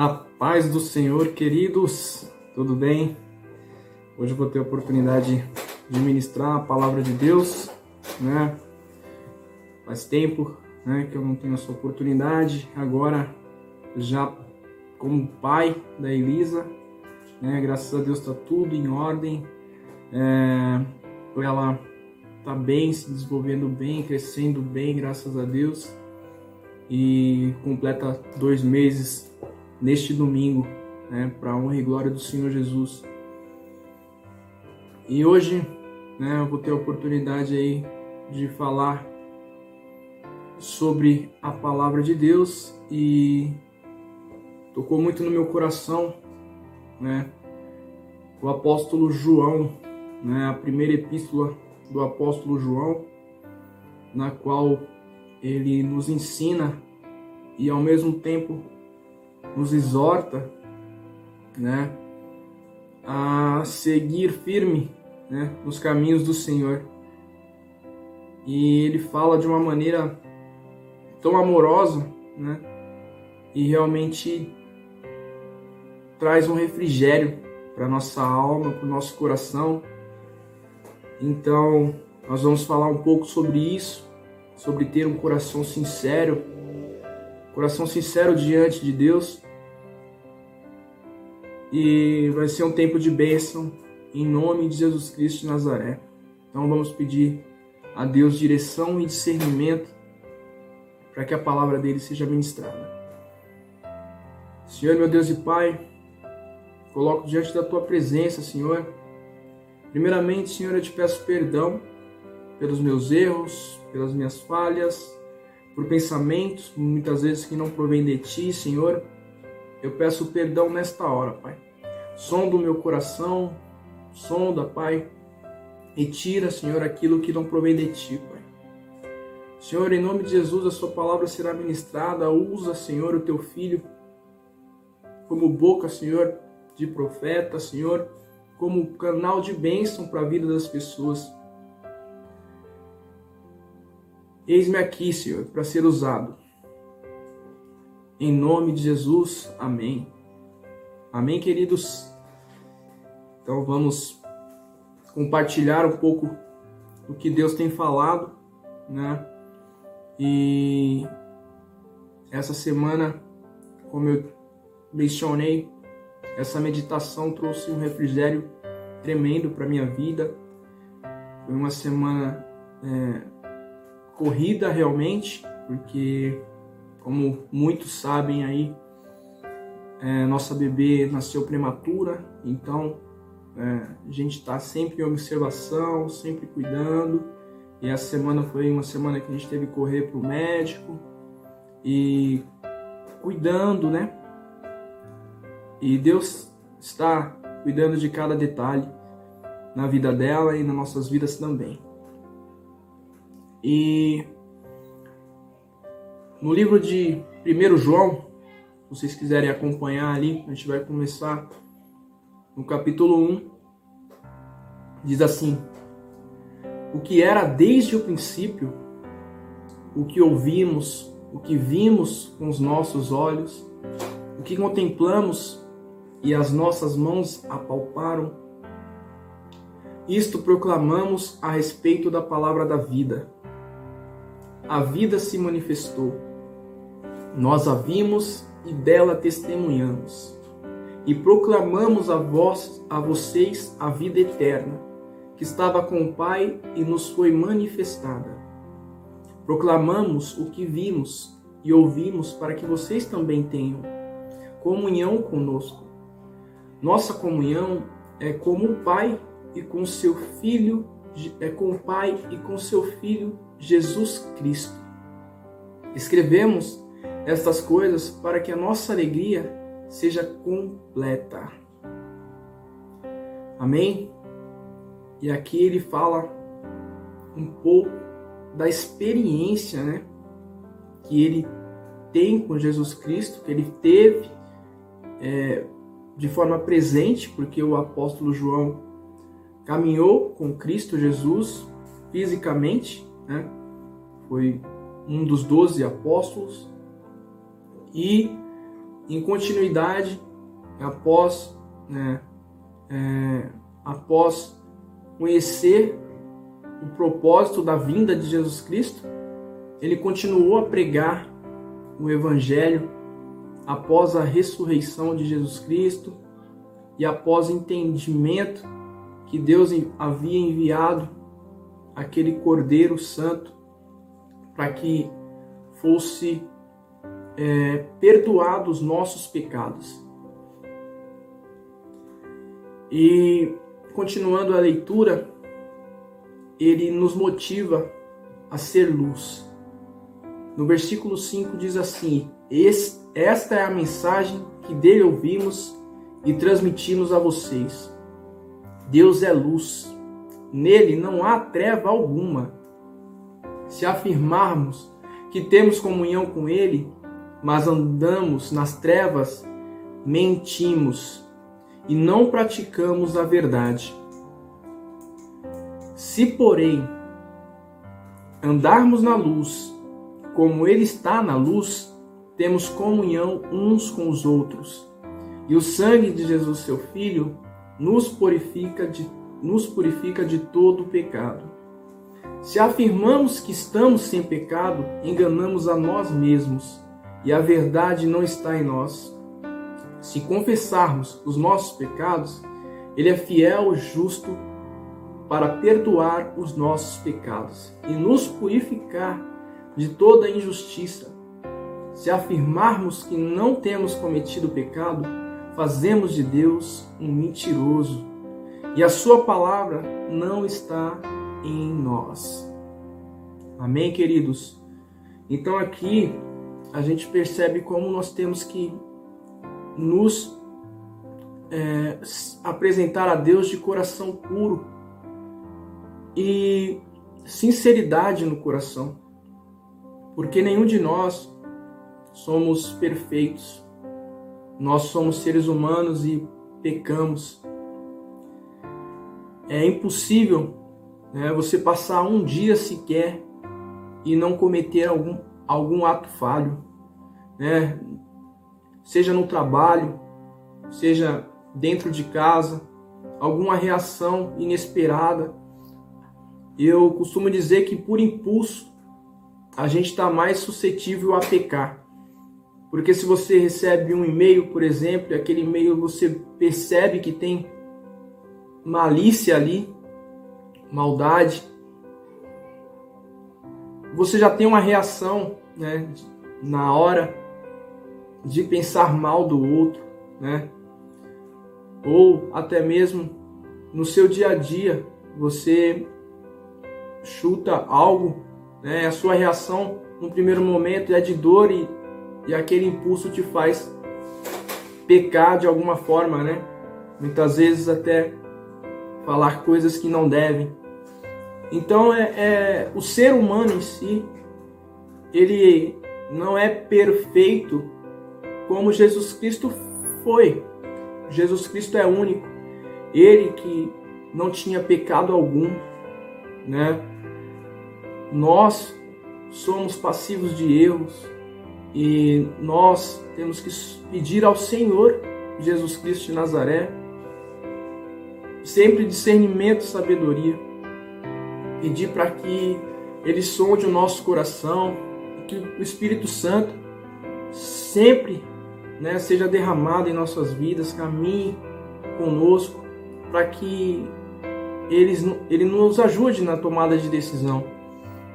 A paz do Senhor, queridos, tudo bem? Hoje eu vou ter a oportunidade de ministrar a palavra de Deus, né? Faz tempo, né, que eu não tenho essa oportunidade. Agora, já como pai da Elisa, né? Graças a Deus está tudo em ordem. É, ela tá bem, se desenvolvendo bem, crescendo bem, graças a Deus. E completa dois meses neste domingo, né, para honra e glória do Senhor Jesus. E hoje, né, eu vou ter a oportunidade aí de falar sobre a palavra de Deus e tocou muito no meu coração, né, o apóstolo João, né, a primeira epístola do apóstolo João, na qual ele nos ensina e ao mesmo tempo nos exorta, né, a seguir firme, né, nos caminhos do Senhor. E ele fala de uma maneira tão amorosa, né, e realmente traz um refrigério para nossa alma, para o nosso coração. Então, nós vamos falar um pouco sobre isso, sobre ter um coração sincero, coração sincero diante de Deus. E vai ser um tempo de bênção em nome de Jesus Cristo de Nazaré. Então vamos pedir a Deus direção e discernimento para que a palavra dele seja ministrada. Senhor, meu Deus e Pai, coloco diante da tua presença, Senhor. Primeiramente, Senhor, eu te peço perdão pelos meus erros, pelas minhas falhas, por pensamentos muitas vezes que não provêm de ti, Senhor. Eu peço perdão nesta hora, Pai. Sonda o meu coração, sonda, Pai, e tira, Senhor, aquilo que não provém de ti, Pai. Senhor, em nome de Jesus, a sua palavra será ministrada. Usa, Senhor, o teu filho como boca, Senhor, de profeta, Senhor, como canal de bênção para a vida das pessoas. Eis-me aqui, Senhor, para ser usado. Em nome de Jesus, amém. Amém, queridos? Então vamos compartilhar um pouco do que Deus tem falado, né? E essa semana, como eu mencionei, essa meditação trouxe um refrigério tremendo para minha vida. Foi uma semana é, corrida realmente, porque como muitos sabem aí, é, nossa bebê nasceu prematura, então é, a gente está sempre em observação, sempre cuidando. E essa semana foi uma semana que a gente teve que correr para o médico e cuidando, né? E Deus está cuidando de cada detalhe na vida dela e nas nossas vidas também. E no livro de 1 João, se vocês quiserem acompanhar ali, a gente vai começar no capítulo 1. Diz assim: O que era desde o princípio, o que ouvimos, o que vimos com os nossos olhos, o que contemplamos e as nossas mãos apalparam, isto proclamamos a respeito da palavra da vida. A vida se manifestou nós a vimos e dela testemunhamos, e proclamamos a vós, a vocês, a vida eterna, que estava com o Pai e nos foi manifestada. Proclamamos o que vimos e ouvimos para que vocês também tenham comunhão conosco. Nossa comunhão é como o Pai e com seu Filho, é com o Pai e com seu Filho Jesus Cristo. Escrevemos estas coisas para que a nossa alegria seja completa. Amém? E aqui ele fala um pouco da experiência, né? Que ele tem com Jesus Cristo, que ele teve é, de forma presente, porque o apóstolo João caminhou com Cristo Jesus fisicamente, né? Foi um dos doze apóstolos, e em continuidade, após, né, é, após conhecer o propósito da vinda de Jesus Cristo, ele continuou a pregar o Evangelho após a ressurreição de Jesus Cristo e após o entendimento que Deus havia enviado aquele Cordeiro Santo para que fosse é, perdoado os nossos pecados. E continuando a leitura, ele nos motiva a ser luz. No versículo 5 diz assim: Esta é a mensagem que dele ouvimos e transmitimos a vocês. Deus é luz, nele não há treva alguma. Se afirmarmos que temos comunhão com ele, mas andamos nas trevas, mentimos e não praticamos a verdade. Se, porém, andarmos na luz, como Ele está na luz, temos comunhão uns com os outros. E o sangue de Jesus, seu Filho, nos purifica de, nos purifica de todo pecado. Se afirmamos que estamos sem pecado, enganamos a nós mesmos e a verdade não está em nós. Se confessarmos os nossos pecados, Ele é fiel e justo para perdoar os nossos pecados e nos purificar de toda injustiça. Se afirmarmos que não temos cometido pecado, fazemos de Deus um mentiroso e a Sua palavra não está em nós. Amém, queridos? Então aqui a gente percebe como nós temos que nos é, apresentar a Deus de coração puro e sinceridade no coração, porque nenhum de nós somos perfeitos. Nós somos seres humanos e pecamos. É impossível né, você passar um dia sequer e não cometer algum, algum ato falho, né? seja no trabalho, seja dentro de casa, alguma reação inesperada. Eu costumo dizer que por impulso a gente está mais suscetível a pecar. Porque se você recebe um e-mail, por exemplo, e aquele e-mail você percebe que tem malícia ali, maldade, você já tem uma reação né, na hora de pensar mal do outro, né? Ou até mesmo no seu dia a dia, você chuta algo, né? A sua reação no primeiro momento é de dor e, e aquele impulso te faz pecar de alguma forma, né? Muitas vezes até falar coisas que não devem. Então é, é o ser humano em si, ele não é perfeito como Jesus Cristo foi. Jesus Cristo é único. Ele que não tinha pecado algum, né? Nós somos passivos de erros e nós temos que pedir ao Senhor Jesus Cristo de Nazaré sempre discernimento e sabedoria. Pedir para que ele sonde o nosso coração, que o Espírito Santo sempre né, seja derramado em nossas vidas, caminhe conosco, para que eles, Ele nos ajude na tomada de decisão.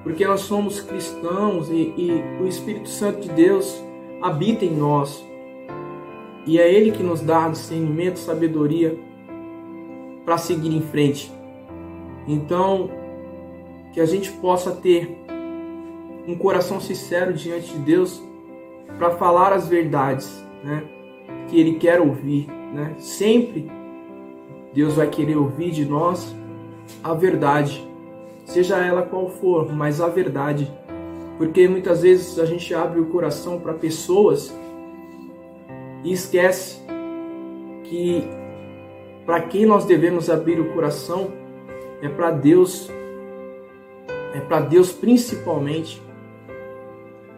Porque nós somos cristãos e, e o Espírito Santo de Deus habita em nós. E é Ele que nos dá discernimento, sabedoria para seguir em frente. Então, que a gente possa ter um coração sincero diante de Deus para falar as verdades né, que Ele quer ouvir. Né? Sempre Deus vai querer ouvir de nós a verdade, seja ela qual for, mas a verdade. Porque muitas vezes a gente abre o coração para pessoas e esquece que para quem nós devemos abrir o coração é para Deus, é para Deus principalmente.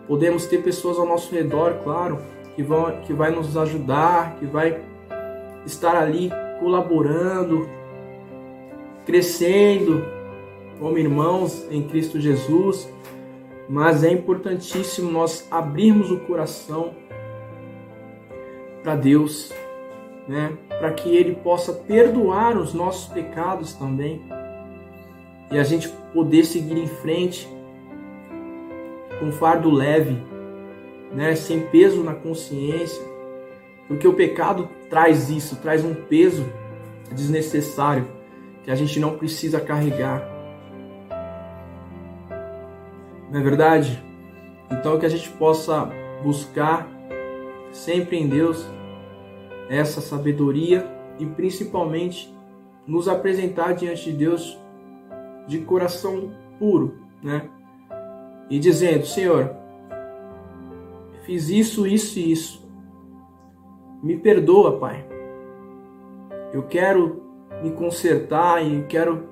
Podemos ter pessoas ao nosso redor, claro, que, vão, que vai nos ajudar, que vai estar ali colaborando, crescendo como irmãos em Cristo Jesus, mas é importantíssimo nós abrirmos o coração para Deus, né? Para que Ele possa perdoar os nossos pecados também e a gente poder seguir em frente com fardo leve, né? Sem peso na consciência, porque o pecado traz isso, traz um peso desnecessário que a gente não precisa carregar. Não é verdade? Então que a gente possa buscar sempre em Deus essa sabedoria e principalmente nos apresentar diante de Deus de coração puro, né? E dizendo, Senhor, fiz isso, isso e isso. Me perdoa, Pai. Eu quero me consertar e quero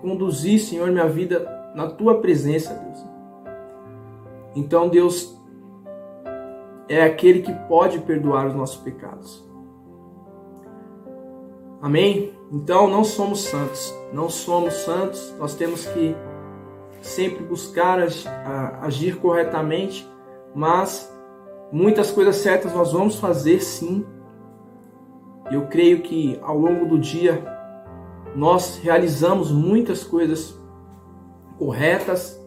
conduzir, Senhor, minha vida na tua presença, Deus. Então, Deus é aquele que pode perdoar os nossos pecados. Amém? Então, não somos santos. Não somos santos. Nós temos que sempre buscar agir corretamente, mas muitas coisas certas nós vamos fazer sim, eu creio que ao longo do dia nós realizamos muitas coisas corretas,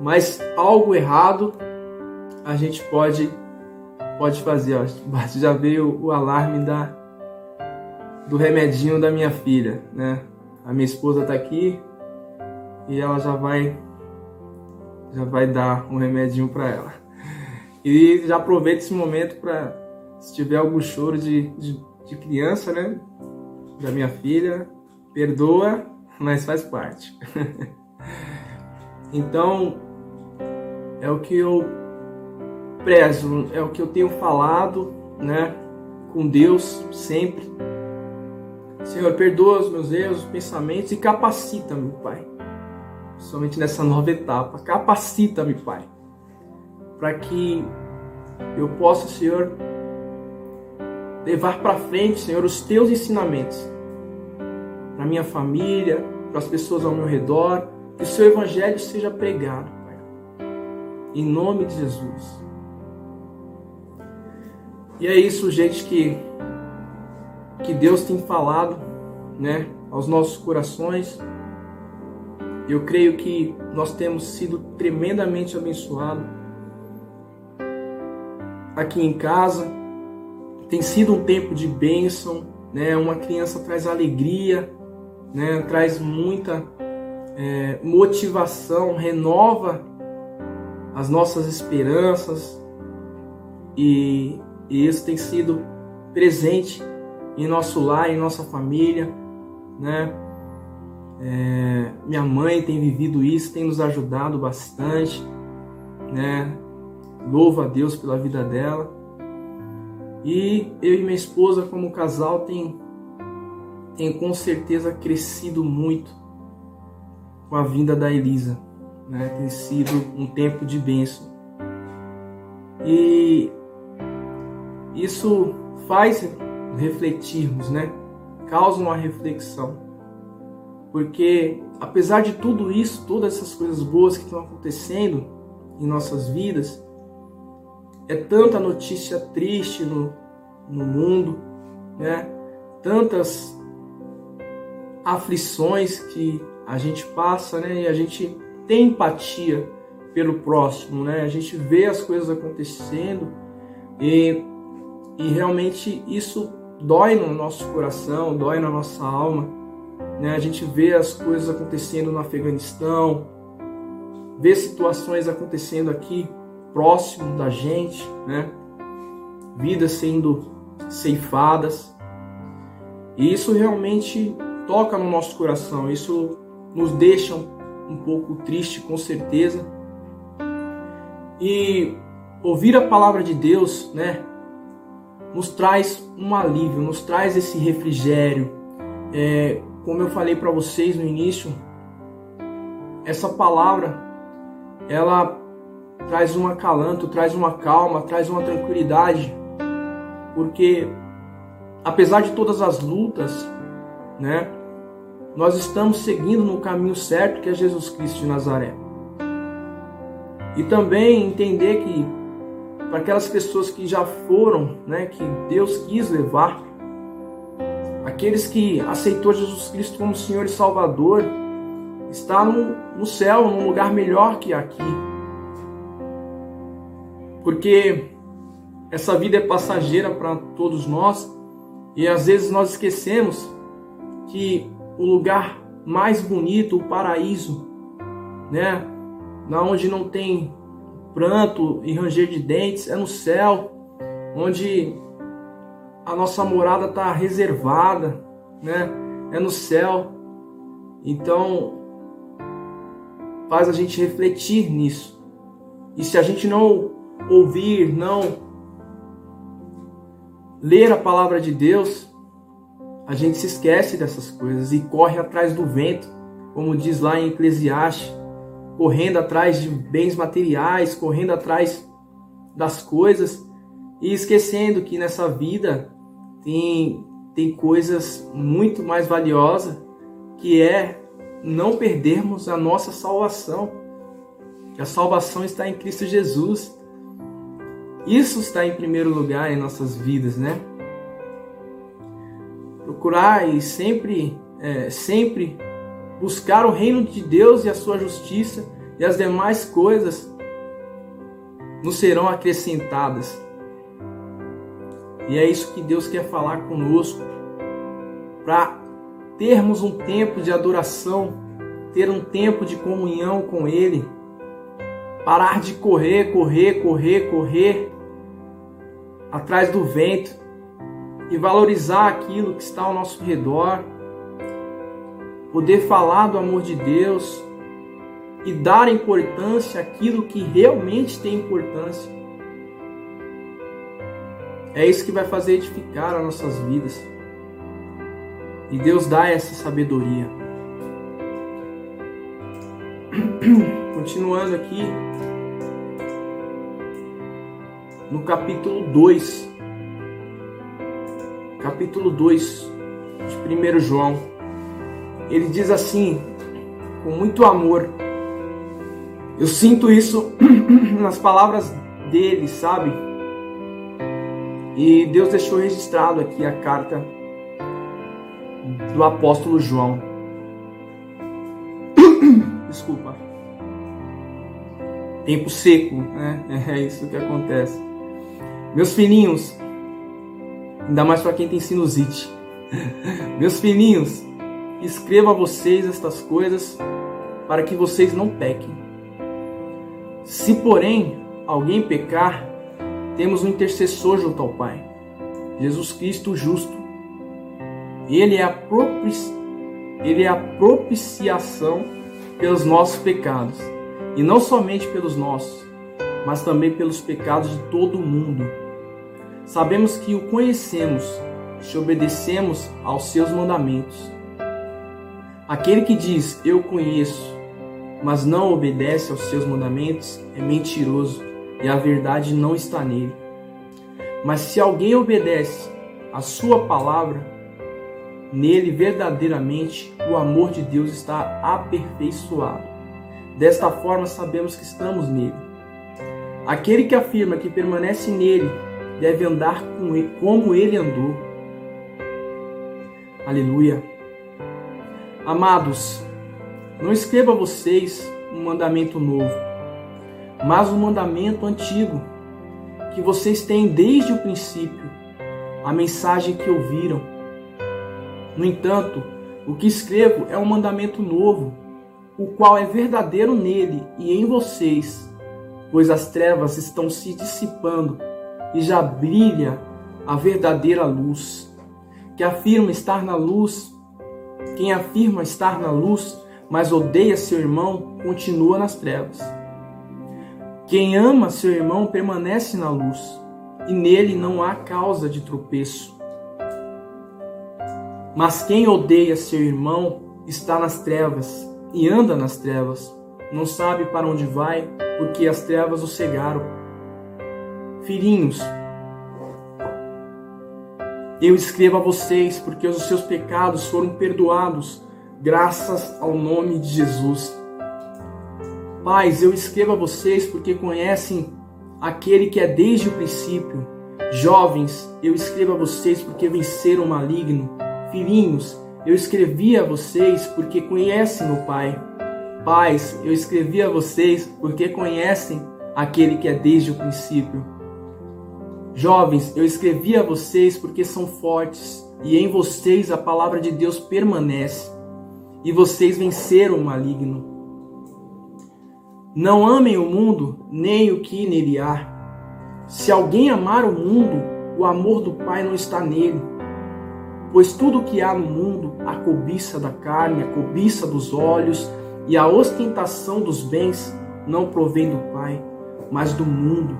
mas algo errado a gente pode pode fazer. Ó. Já veio o alarme da do remedinho da minha filha, né? A minha esposa está aqui e ela já vai já vai dar um remedinho para ela. E já aproveito esse momento para se tiver algum choro de, de, de criança, né? Da minha filha, perdoa, mas faz parte. então, é o que eu prezo, é o que eu tenho falado, né? Com Deus sempre. Senhor, perdoa os meus erros, os pensamentos e capacita-me, Pai. Somente nessa nova etapa. Capacita-me, Pai. Para que eu possa, Senhor, levar para frente, Senhor, os teus ensinamentos para minha família, para as pessoas ao meu redor, que o seu evangelho seja pregado, Pai. Em nome de Jesus. E é isso, gente, que que Deus tem falado, né, aos nossos corações. Eu creio que nós temos sido tremendamente abençoados aqui em casa, tem sido um tempo de bênção, né? Uma criança traz alegria, né? Traz muita é, motivação, renova as nossas esperanças e, e isso tem sido presente em nosso lar, em nossa família, né? É, minha mãe tem vivido isso, tem nos ajudado bastante, né? Louvo a Deus pela vida dela. E eu e minha esposa, como casal, tem, tem com certeza crescido muito com a vinda da Elisa. Né? Tem sido um tempo de bênção. E isso faz refletirmos, né? Causa uma reflexão. Porque apesar de tudo isso, todas essas coisas boas que estão acontecendo em nossas vidas, é tanta notícia triste no, no mundo, né? Tantas aflições que a gente passa, né? E a gente tem empatia pelo próximo, né? A gente vê as coisas acontecendo e, e realmente isso dói no nosso coração, dói na nossa alma, né? A gente vê as coisas acontecendo no Afeganistão, vê situações acontecendo aqui próximo da gente, né? Vidas sendo ceifadas. E isso realmente toca no nosso coração, isso nos deixa um pouco triste, com certeza. E ouvir a palavra de Deus, né, nos traz um alívio, nos traz esse refrigério. É, como eu falei para vocês no início, essa palavra, ela traz um acalanto, traz uma calma, traz uma tranquilidade, porque apesar de todas as lutas, né, nós estamos seguindo no caminho certo que é Jesus Cristo de Nazaré. E também entender que para aquelas pessoas que já foram, né, que Deus quis levar, aqueles que aceitou Jesus Cristo como Senhor e Salvador, está no, no céu, num lugar melhor que aqui. Porque essa vida é passageira para todos nós e às vezes nós esquecemos que o lugar mais bonito, o paraíso, né, na onde não tem pranto e ranger de dentes, é no céu, onde a nossa morada está reservada, né? É no céu. Então, faz a gente refletir nisso. E se a gente não ouvir, não ler a palavra de Deus, a gente se esquece dessas coisas e corre atrás do vento, como diz lá em Eclesiastes correndo atrás de bens materiais, correndo atrás das coisas e esquecendo que nessa vida tem, tem coisas muito mais valiosas que é não perdermos a nossa salvação. A salvação está em Cristo Jesus. Isso está em primeiro lugar em nossas vidas, né? Procurar e sempre, é, sempre buscar o reino de Deus e a sua justiça, e as demais coisas nos serão acrescentadas. E é isso que Deus quer falar conosco, para termos um tempo de adoração, ter um tempo de comunhão com Ele, parar de correr, correr, correr, correr atrás do vento e valorizar aquilo que está ao nosso redor poder falar do amor de Deus e dar importância àquilo que realmente tem importância. É isso que vai fazer edificar as nossas vidas. E Deus dá essa sabedoria. Continuando aqui, no capítulo 2, capítulo 2 de 1 João. Ele diz assim, com muito amor. Eu sinto isso nas palavras dele, sabe? E Deus deixou registrado aqui a carta do apóstolo João. Desculpa. Tempo seco, né? É isso que acontece. Meus filhinhos, ainda mais para quem tem sinusite. Meus filhinhos, Escreva a vocês estas coisas para que vocês não pequem. Se, porém, alguém pecar, temos um intercessor junto ao Pai, Jesus Cristo justo. Ele é a, propici... Ele é a propiciação pelos nossos pecados, e não somente pelos nossos, mas também pelos pecados de todo o mundo. Sabemos que o conhecemos se obedecemos aos seus mandamentos. Aquele que diz eu conheço, mas não obedece aos seus mandamentos, é mentiroso e a verdade não está nele. Mas se alguém obedece a sua palavra, nele verdadeiramente o amor de Deus está aperfeiçoado. Desta forma sabemos que estamos nele. Aquele que afirma que permanece nele deve andar como ele andou. Aleluia. Amados, não escreva a vocês um mandamento novo, mas um mandamento antigo, que vocês têm desde o princípio, a mensagem que ouviram. No entanto, o que escrevo é um mandamento novo, o qual é verdadeiro nele e em vocês, pois as trevas estão se dissipando e já brilha a verdadeira luz, que afirma estar na luz quem afirma estar na luz, mas odeia seu irmão, continua nas trevas. Quem ama seu irmão permanece na luz, e nele não há causa de tropeço. Mas quem odeia seu irmão está nas trevas e anda nas trevas, não sabe para onde vai, porque as trevas o cegaram. Filhinhos, eu escrevo a vocês porque os seus pecados foram perdoados, graças ao nome de Jesus. Pais, eu escrevo a vocês porque conhecem aquele que é desde o princípio. Jovens, eu escrevo a vocês porque venceram o maligno. Filhinhos, eu escrevi a vocês porque conhecem o Pai. Pais, eu escrevi a vocês porque conhecem aquele que é desde o princípio. Jovens, eu escrevi a vocês porque são fortes e em vocês a palavra de Deus permanece e vocês venceram o maligno. Não amem o mundo, nem o que nele há. Se alguém amar o mundo, o amor do Pai não está nele. Pois tudo o que há no mundo, a cobiça da carne, a cobiça dos olhos e a ostentação dos bens, não provém do Pai, mas do mundo.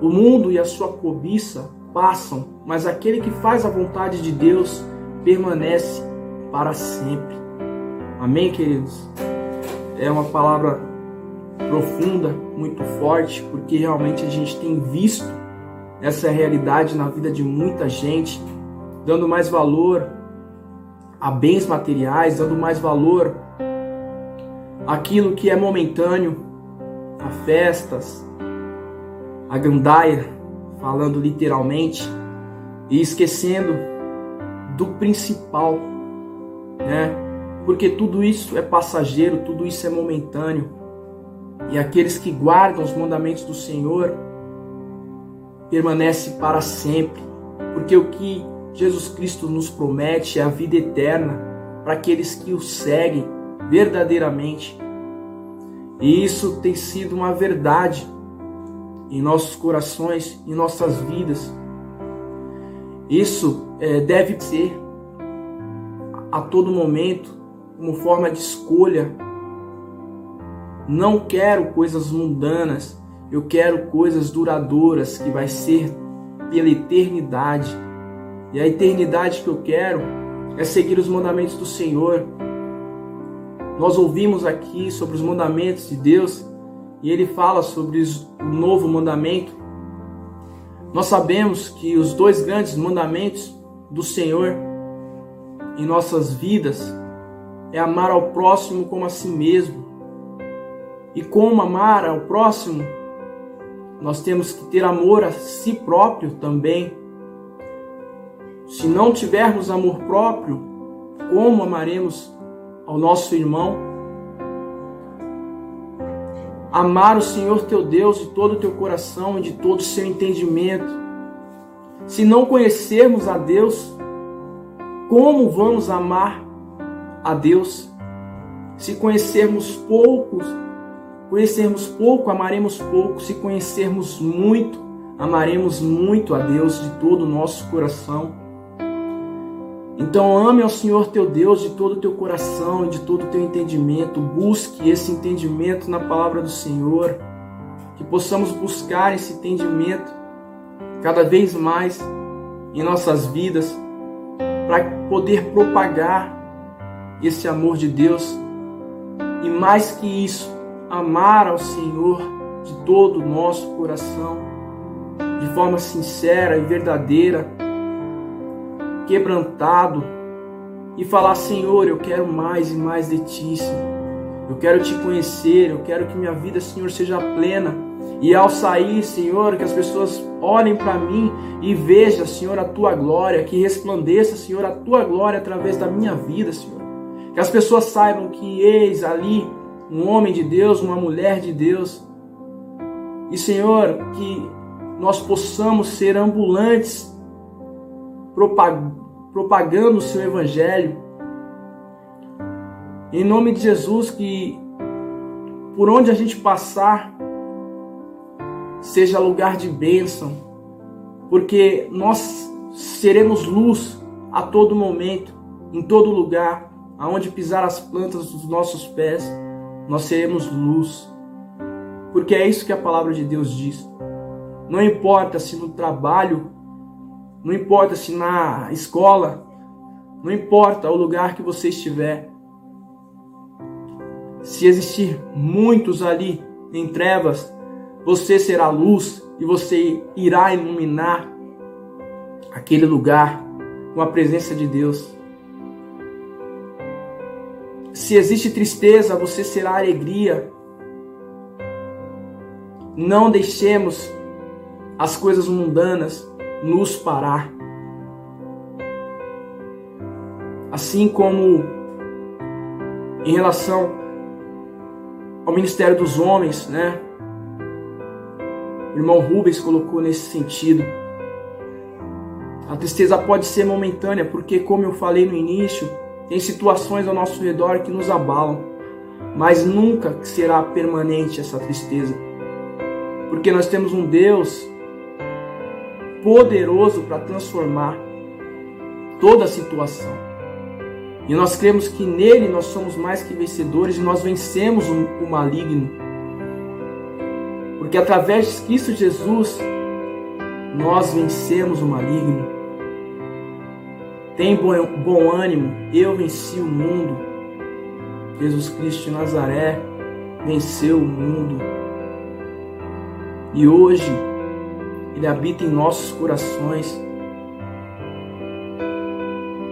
O mundo e a sua cobiça passam, mas aquele que faz a vontade de Deus permanece para sempre. Amém, queridos? É uma palavra profunda, muito forte, porque realmente a gente tem visto essa realidade na vida de muita gente, dando mais valor a bens materiais, dando mais valor àquilo que é momentâneo, a festas, a gandaia, falando literalmente, e esquecendo do principal, né? Porque tudo isso é passageiro, tudo isso é momentâneo. E aqueles que guardam os mandamentos do Senhor permanece para sempre, porque o que Jesus Cristo nos promete é a vida eterna para aqueles que o seguem verdadeiramente. E isso tem sido uma verdade em nossos corações, em nossas vidas. Isso é, deve ser a todo momento como forma de escolha não quero coisas mundanas, eu quero coisas duradouras que vai ser pela eternidade. E a eternidade que eu quero é seguir os mandamentos do Senhor. Nós ouvimos aqui sobre os mandamentos de Deus e ele fala sobre o novo mandamento. Nós sabemos que os dois grandes mandamentos do Senhor em nossas vidas é amar ao próximo como a si mesmo e como amar ao próximo, nós temos que ter amor a si próprio também. Se não tivermos amor próprio, como amaremos ao nosso irmão? Amar o Senhor teu Deus de todo o teu coração e de todo o seu entendimento. Se não conhecermos a Deus, como vamos amar a Deus? Se conhecermos poucos, Conhecermos pouco, amaremos pouco. Se conhecermos muito, amaremos muito a Deus de todo o nosso coração. Então ame ao Senhor teu Deus de todo o teu coração e de todo o teu entendimento. Busque esse entendimento na palavra do Senhor. Que possamos buscar esse entendimento cada vez mais em nossas vidas para poder propagar esse amor de Deus. E mais que isso, amar ao Senhor de todo o nosso coração, de forma sincera e verdadeira, quebrantado, e falar: Senhor, eu quero mais e mais de Ti, Senhor. Eu quero te conhecer, eu quero que minha vida, Senhor, seja plena. E ao sair, Senhor, que as pessoas olhem para mim e vejam, Senhor, a tua glória, que resplandeça, Senhor, a tua glória através da minha vida, Senhor. Que as pessoas saibam que eis ali um homem de Deus, uma mulher de Deus. E Senhor, que nós possamos ser ambulantes propagando o seu evangelho. Em nome de Jesus, que por onde a gente passar seja lugar de bênção, porque nós seremos luz a todo momento, em todo lugar, aonde pisar as plantas dos nossos pés nós seremos luz. Porque é isso que a palavra de Deus diz. Não importa se no trabalho, não importa se na escola, não importa o lugar que você estiver. Se existir muitos ali em trevas, você será luz e você irá iluminar aquele lugar com a presença de Deus. Se existe tristeza, você será alegria. Não deixemos as coisas mundanas nos parar. Assim como em relação ao ministério dos homens, né? O irmão Rubens colocou nesse sentido. A tristeza pode ser momentânea, porque, como eu falei no início, tem situações ao nosso redor que nos abalam, mas nunca será permanente essa tristeza. Porque nós temos um Deus poderoso para transformar toda a situação. E nós cremos que nele nós somos mais que vencedores e nós vencemos o maligno. Porque através de Cristo Jesus nós vencemos o maligno. Tem bom ânimo, eu venci o mundo. Jesus Cristo de Nazaré venceu o mundo. E hoje Ele habita em nossos corações.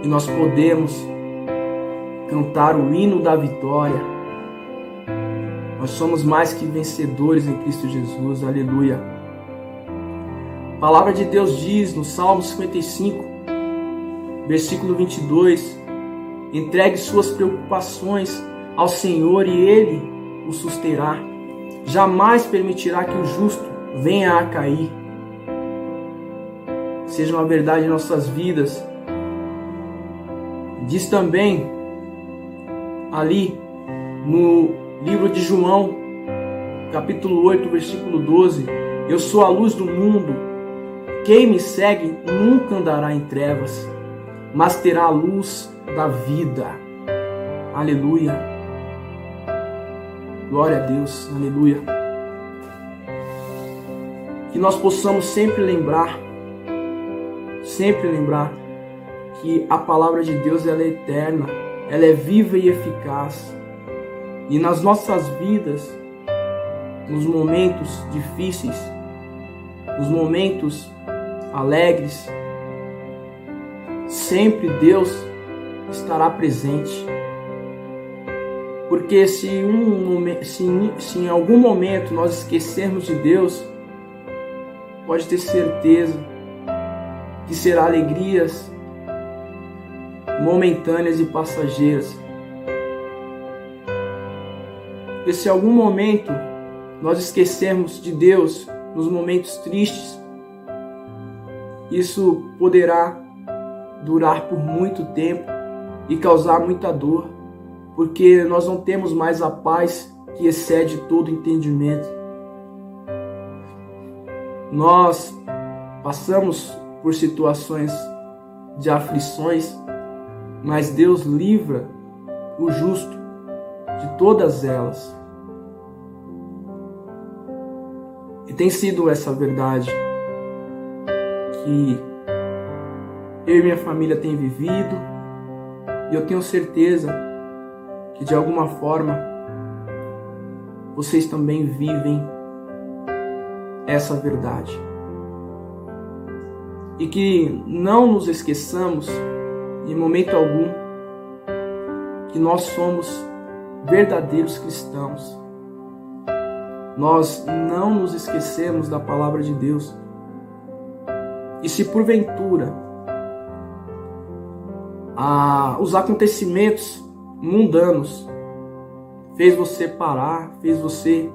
E nós podemos cantar o hino da vitória. Nós somos mais que vencedores em Cristo Jesus. Aleluia. A palavra de Deus diz no Salmo 55, versículo 22. Entregue suas preocupações ao Senhor e Ele o susterá. Jamais permitirá que o justo venha a cair. Seja uma verdade em nossas vidas. Diz também ali no livro de João, capítulo 8, versículo 12: Eu sou a luz do mundo. Quem me segue nunca andará em trevas, mas terá a luz da vida. Aleluia. Glória a Deus. Aleluia. Que nós possamos sempre lembrar, sempre lembrar que a palavra de Deus ela é eterna, ela é viva e eficaz. E nas nossas vidas, nos momentos difíceis, nos momentos alegres, sempre Deus estará presente. Porque se, um, se, se em algum momento nós esquecermos de Deus, pode ter certeza que será alegrias momentâneas e passageiras. Porque se algum momento nós esquecermos de Deus nos momentos tristes, isso poderá durar por muito tempo e causar muita dor, porque nós não temos mais a paz que excede todo entendimento. Nós passamos por situações de aflições, mas Deus livra o justo de todas elas. E tem sido essa verdade que eu e minha família tem vivido, e eu tenho certeza que de alguma forma vocês também vivem essa verdade. E que não nos esqueçamos, em momento algum, que nós somos verdadeiros cristãos. Nós não nos esquecemos da palavra de Deus. E se porventura a, os acontecimentos mundanos fez você parar, fez você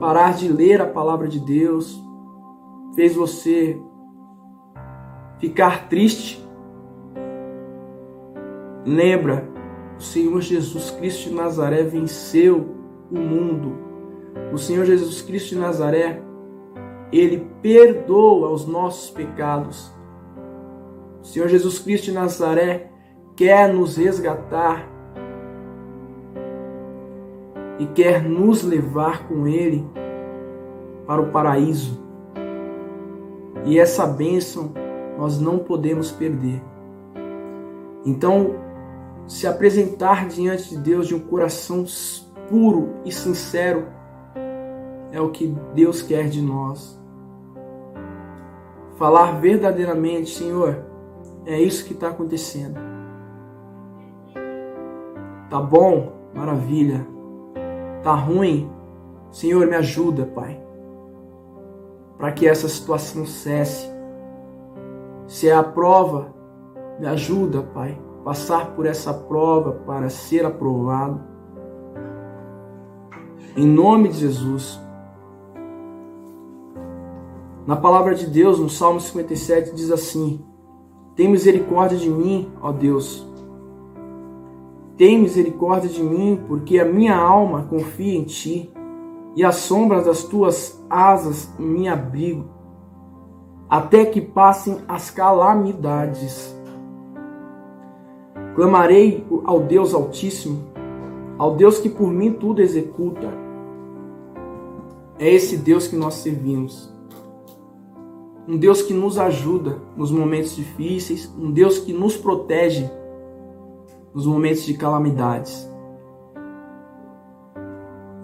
parar de ler a palavra de Deus, fez você ficar triste. Lembra, o Senhor Jesus Cristo de Nazaré venceu o mundo. O Senhor Jesus Cristo de Nazaré, ele perdoa os nossos pecados. O Senhor Jesus Cristo de Nazaré quer nos resgatar e quer nos levar com Ele para o paraíso. E essa bênção nós não podemos perder. Então, se apresentar diante de Deus de um coração puro e sincero é o que Deus quer de nós. Falar verdadeiramente, Senhor, é isso que está acontecendo. Tá bom? Maravilha. Tá ruim? Senhor, me ajuda, Pai. Para que essa situação cesse. Se é a prova, me ajuda, Pai, passar por essa prova para ser aprovado. Em nome de Jesus. Na palavra de Deus, no Salmo 57, diz assim: Tem misericórdia de mim, ó Deus. Tem misericórdia de mim, porque a minha alma confia em ti, e as sombras das tuas asas me abrigo, até que passem as calamidades. Clamarei ao Deus Altíssimo, ao Deus que por mim tudo executa. É esse Deus que nós servimos um Deus que nos ajuda nos momentos difíceis, um Deus que nos protege nos momentos de calamidades.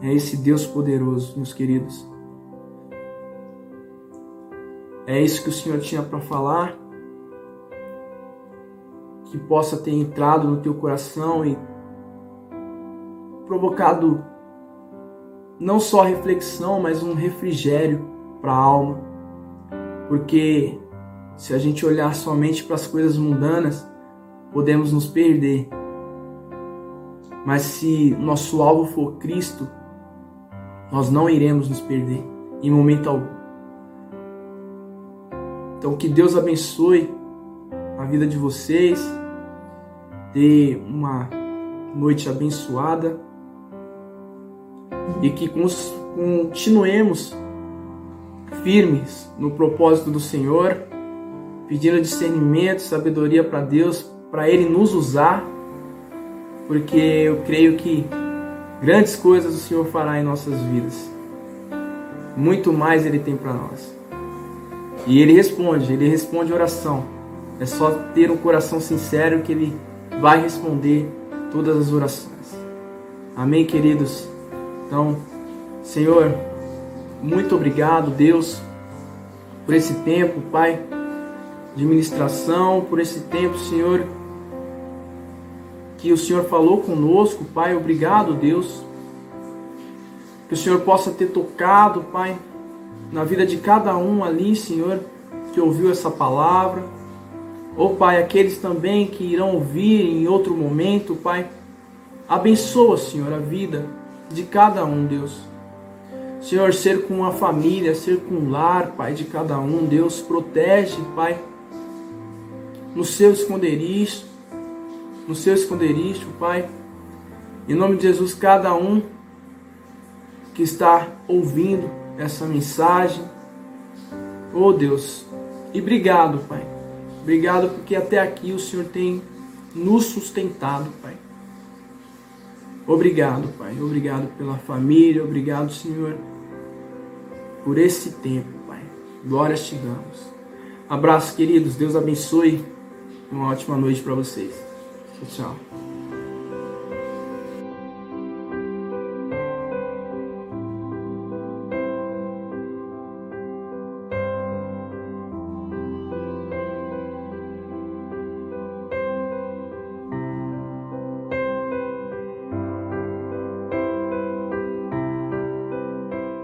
É esse Deus poderoso, meus queridos. É isso que o Senhor tinha para falar. Que possa ter entrado no teu coração e provocado não só reflexão, mas um refrigério para a alma porque se a gente olhar somente para as coisas mundanas, podemos nos perder. Mas se nosso alvo for Cristo, nós não iremos nos perder em momento algum. Então que Deus abençoe a vida de vocês, dê uma noite abençoada e que continuemos firmes no propósito do Senhor, pedindo discernimento, sabedoria para Deus, para Ele nos usar, porque eu creio que grandes coisas o Senhor fará em nossas vidas. Muito mais Ele tem para nós. E Ele responde, Ele responde oração. É só ter um coração sincero que Ele vai responder todas as orações. Amém, queridos? Então, Senhor, muito obrigado, Deus, por esse tempo, Pai, de ministração, por esse tempo, Senhor, que o Senhor falou conosco, Pai. Obrigado, Deus. Que o Senhor possa ter tocado, Pai, na vida de cada um ali, Senhor, que ouviu essa palavra. Ou, oh, Pai, aqueles também que irão ouvir em outro momento, Pai. Abençoa, Senhor, a vida de cada um, Deus. Senhor, ser com a família, ser com o lar, Pai, de cada um. Deus, protege, Pai, no seu esconderijo, no seu esconderijo, Pai. Em nome de Jesus, cada um que está ouvindo essa mensagem, oh Deus, e obrigado, Pai. Obrigado porque até aqui o Senhor tem nos sustentado, Pai. Obrigado, Pai. Obrigado pela família. Obrigado, Senhor, por esse tempo, Pai. Glórias te damos. Abraços, queridos. Deus abençoe. Uma ótima noite para vocês. Ciao ciao.